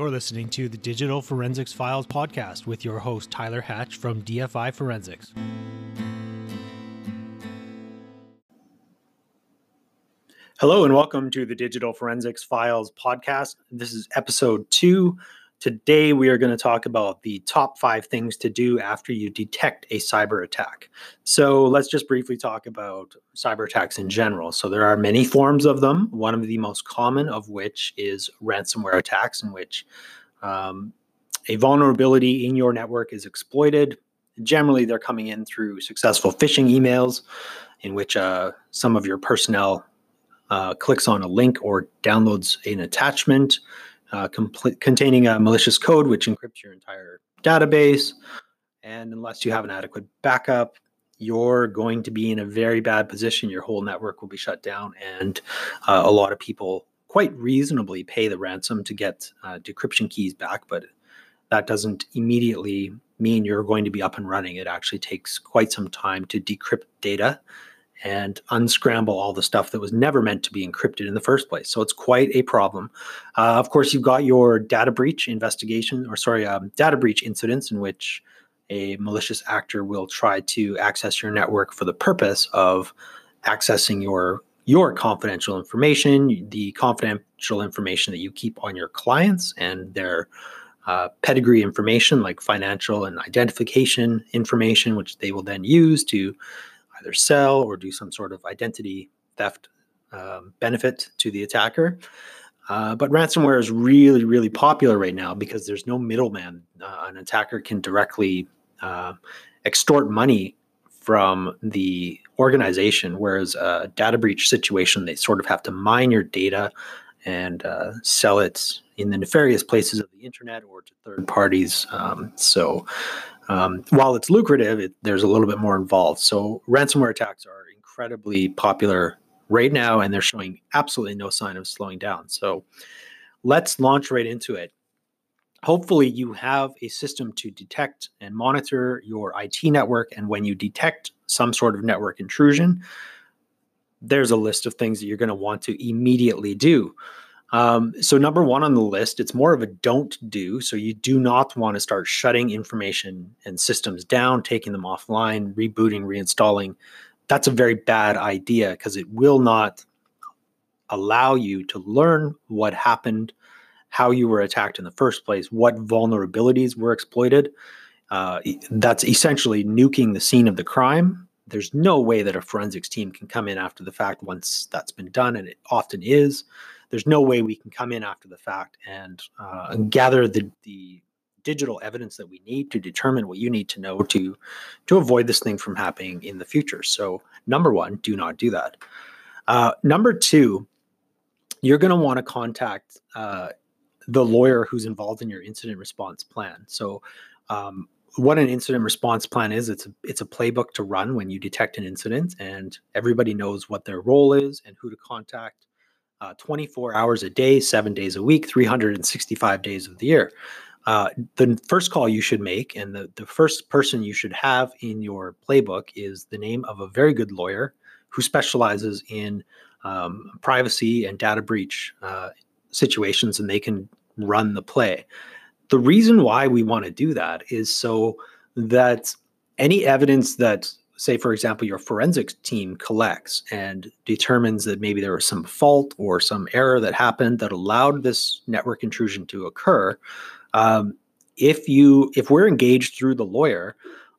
You're listening to the Digital Forensics Files podcast with your host, Tyler Hatch from DFI Forensics. Hello, and welcome to the Digital Forensics Files podcast. This is episode two. Today, we are going to talk about the top five things to do after you detect a cyber attack. So, let's just briefly talk about cyber attacks in general. So, there are many forms of them. One of the most common of which is ransomware attacks, in which um, a vulnerability in your network is exploited. Generally, they're coming in through successful phishing emails, in which uh, some of your personnel uh, clicks on a link or downloads an attachment uh, containing a malicious code which encrypts your entire database. And unless you have an adequate backup, you're going to be in a very bad position. Your whole network will be shut down, and uh, a lot of people quite reasonably pay the ransom to get uh, decryption keys back. But that doesn't immediately mean you're going to be up and running. It actually takes quite some time to decrypt data and unscramble all the stuff that was never meant to be encrypted in the first place. So it's quite a problem. Uh, of course, you've got your data breach investigation, or sorry, um, data breach incidents in which a malicious actor will try to access your network for the purpose of accessing your your confidential information, the confidential information that you keep on your clients and their uh, pedigree information like financial and identification information, which they will then use to either sell or do some sort of identity theft um, benefit to the attacker. Uh, but ransomware is really, really popular right now because there's no middleman. Uh, an attacker can directly uh, extort money from the organization, whereas a data breach situation, they sort of have to mine your data and uh, sell it in the nefarious places of the internet or to third parties. Um, so um, while it's lucrative, it, there's a little bit more involved. So ransomware attacks are incredibly popular right now, and they're showing absolutely no sign of slowing down. So let's launch right into it. Hopefully, you have a system to detect and monitor your IT network. And when you detect some sort of network intrusion, there's a list of things that you're going to want to immediately do. Um, so number one on the list, it's more of a don't do. So you do not want to start shutting information and systems down, taking them offline, rebooting, reinstalling. That's a very bad idea because it will not allow you to learn what happened, how you were attacked in the first place, what vulnerabilities were exploited. Uh, that's essentially nuking the scene of the crime. There's no way that a forensics team can come in after the fact once that's been done, and it often is there's no way we can come in after the fact and, uh, gather the, the digital evidence that we need to determine what you need to know to to avoid this thing from happening in the future. So number one, do not do that. Uh, number two, you're going to want to contact uh, the lawyer who's involved in your incident response plan. So um, what an incident response plan is it's a, it's a playbook to run when you detect an incident and everybody knows what their role is and who to contact uh, 24 hours a day, seven days a week, 365 days of the year. Uh, the first call you should make and the, the first person you should have in your playbook is the name of a very good lawyer who specializes in um, privacy and data breach uh, situations and they can run the play. The reason why we want to do that is so that any evidence that say, for example, your forensics team collects and determines that maybe there was some fault or some error that happened that allowed this network intrusion to occur. Um, if you if we're engaged through the lawyer,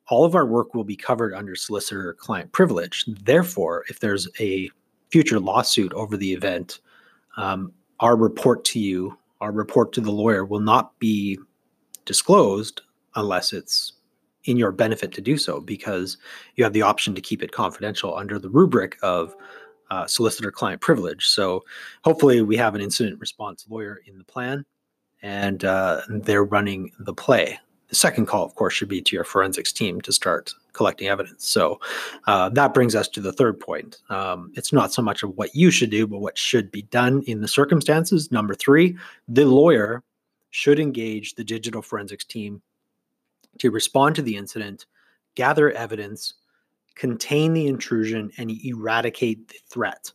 all of our work will be covered under solicitor client privilege. Therefore, if there's a future lawsuit over the event, um, our report to you, our report to the lawyer will not be disclosed unless it's in your benefit to do so because you have the option to keep it confidential under the rubric of uh, solicitor client privilege. So hopefully we have an incident response lawyer in the plan and uh, they're running the play. The second call, of course, should be to your forensics team to start collecting evidence. So uh, that brings us to the third point. Um, it's not so much of what you should do, but what should be done in the circumstances. Number three, the lawyer should engage the digital forensics team to respond to the incident, gather evidence, contain the intrusion, and eradicate the threat.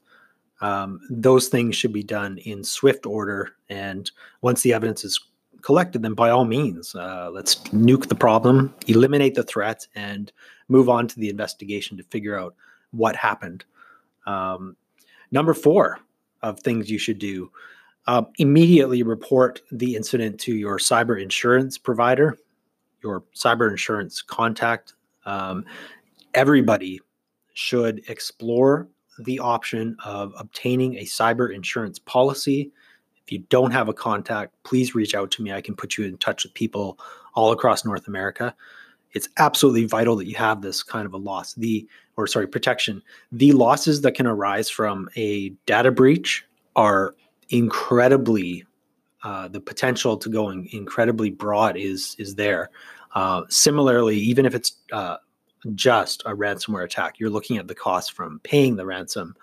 Um, those things should be done in swift order. And once the evidence is collected, then by all means, uh, let's nuke the problem, eliminate the threat, and move on to the investigation to figure out what happened. Um, number four of things you should do uh, immediately report the incident to your cyber insurance provider, your cyber insurance contact. Um, everybody should explore the option of obtaining a cyber insurance policy. If you don't have a contact, please reach out to me. I can put you in touch with people all across North America. It's absolutely vital that you have this kind of a loss, the or sorry, protection. The losses that can arise from a data breach are incredibly uh, the potential to go in, incredibly broad is is there. Uh, similarly, even if it's uh, just a ransomware attack. You're looking at the cost from paying the ransom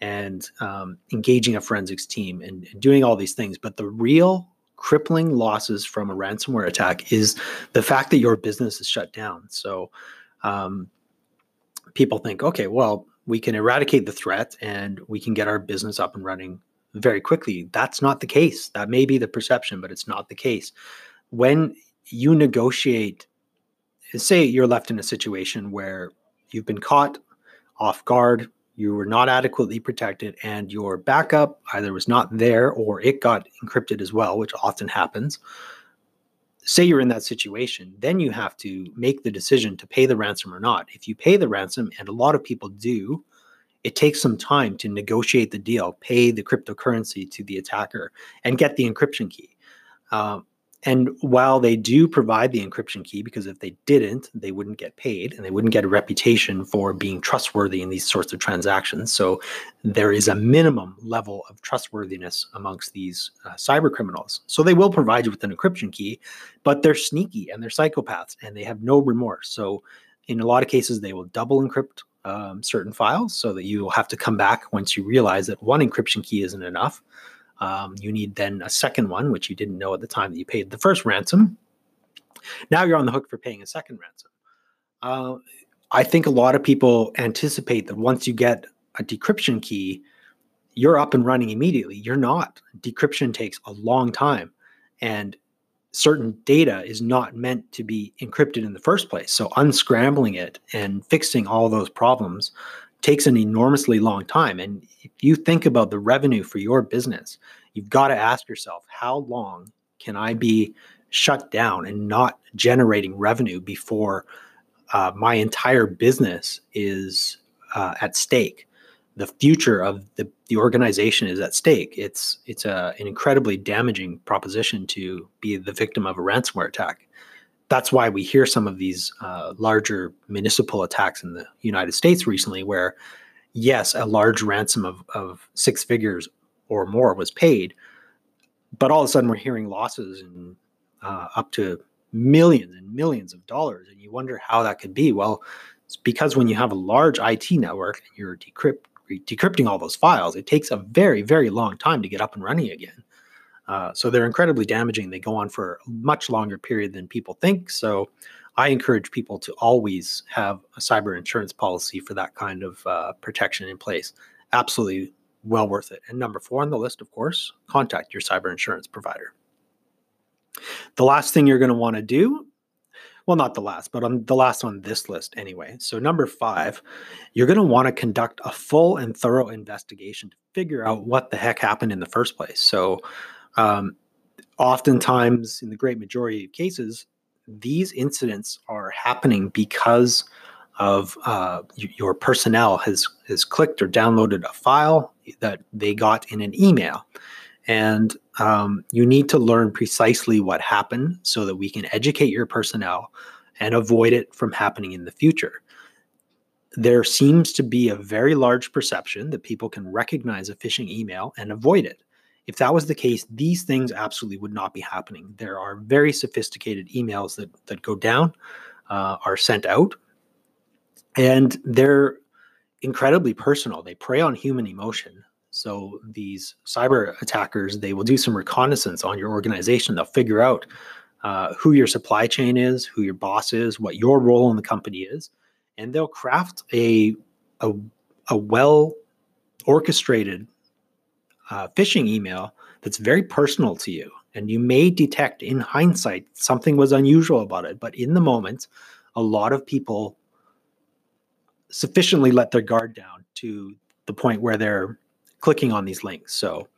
and um, engaging a forensics team and, and doing all these things. But the real crippling losses from a ransomware attack is the fact that your business is shut down. So um, people think, okay, well, we can eradicate the threat and we can get our business up and running very quickly. That's not the case. That may be the perception, but it's not the case. When you negotiate say you're left in a situation where you've been caught off guard, you were not adequately protected, and your backup either was not there or it got encrypted as well, which often happens. Say you're in that situation, then you have to make the decision to pay the ransom or not. If you pay the ransom, and a lot of people do, it takes some time to negotiate the deal, pay the cryptocurrency to the attacker, and get the encryption key. Um, and while they do provide the encryption key, because if they didn't, they wouldn't get paid and they wouldn't get a reputation for being trustworthy in these sorts of transactions. So there is a minimum level of trustworthiness amongst these uh, cyber criminals. So they will provide you with an encryption key, but they're sneaky and they're psychopaths and they have no remorse. So in a lot of cases, they will double encrypt um, certain files so that you will have to come back once you realize that one encryption key isn't enough. Um, you need then a second one, which you didn't know at the time that you paid the first ransom. Now you're on the hook for paying a second ransom. Uh, I think a lot of people anticipate that once you get a decryption key, you're up and running immediately. You're not. Decryption takes a long time, and certain data is not meant to be encrypted in the first place. So, unscrambling it and fixing all those problems takes an enormously long time. And if you think about the revenue for your business, you've got to ask yourself, how long can I be shut down and not generating revenue before uh, my entire business is uh, at stake? The future of the, the organization is at stake. It's it's a, an incredibly damaging proposition to be the victim of a ransomware attack that's why we hear some of these uh, larger municipal attacks in the United States recently, where yes, a large ransom of, of six figures or more was paid, but all of a sudden we're hearing losses in uh, up to millions and millions of dollars, and you wonder how that could be. Well, it's because when you have a large IT network and you're decrypt, decrypting all those files, it takes a very very long time to get up and running again. Uh, so they're incredibly damaging. They go on for a much longer period than people think. So I encourage people to always have a cyber insurance policy for that kind of uh, protection in place. Absolutely well worth it. And number four on the list, of course, contact your cyber insurance provider. The last thing you're going to want to do, well, not the last, but on the last on this list anyway. So, number five, you're going to want to conduct a full and thorough investigation to figure out what the heck happened in the first place. So, um, oftentimes, in the great majority of cases, these incidents are happening because of uh, your personnel has has clicked or downloaded a file that they got in an email, and um, you need to learn precisely what happened so that we can educate your personnel and avoid it from happening in the future. There seems to be a very large perception that people can recognize a phishing email and avoid it. If that was the case, these things absolutely would not be happening. There are very sophisticated emails that that go down, uh, are sent out, and they're incredibly personal. They prey on human emotion. So these cyber attackers, they will do some reconnaissance on your organization. They'll figure out uh, who your supply chain is, who your boss is, what your role in the company is, and they'll craft a a, a well orchestrated uh, phishing email that's very personal to you. And you may detect in hindsight something was unusual about it, but in the moment, a lot of people sufficiently let their guard down to the point where they're clicking on these links. So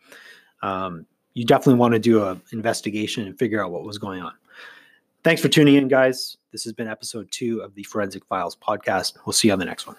um, you definitely want to do an investigation and figure out what was going on. Thanks for tuning in, guys. This has been episode two of the Forensic Files podcast. We'll see you on the next one.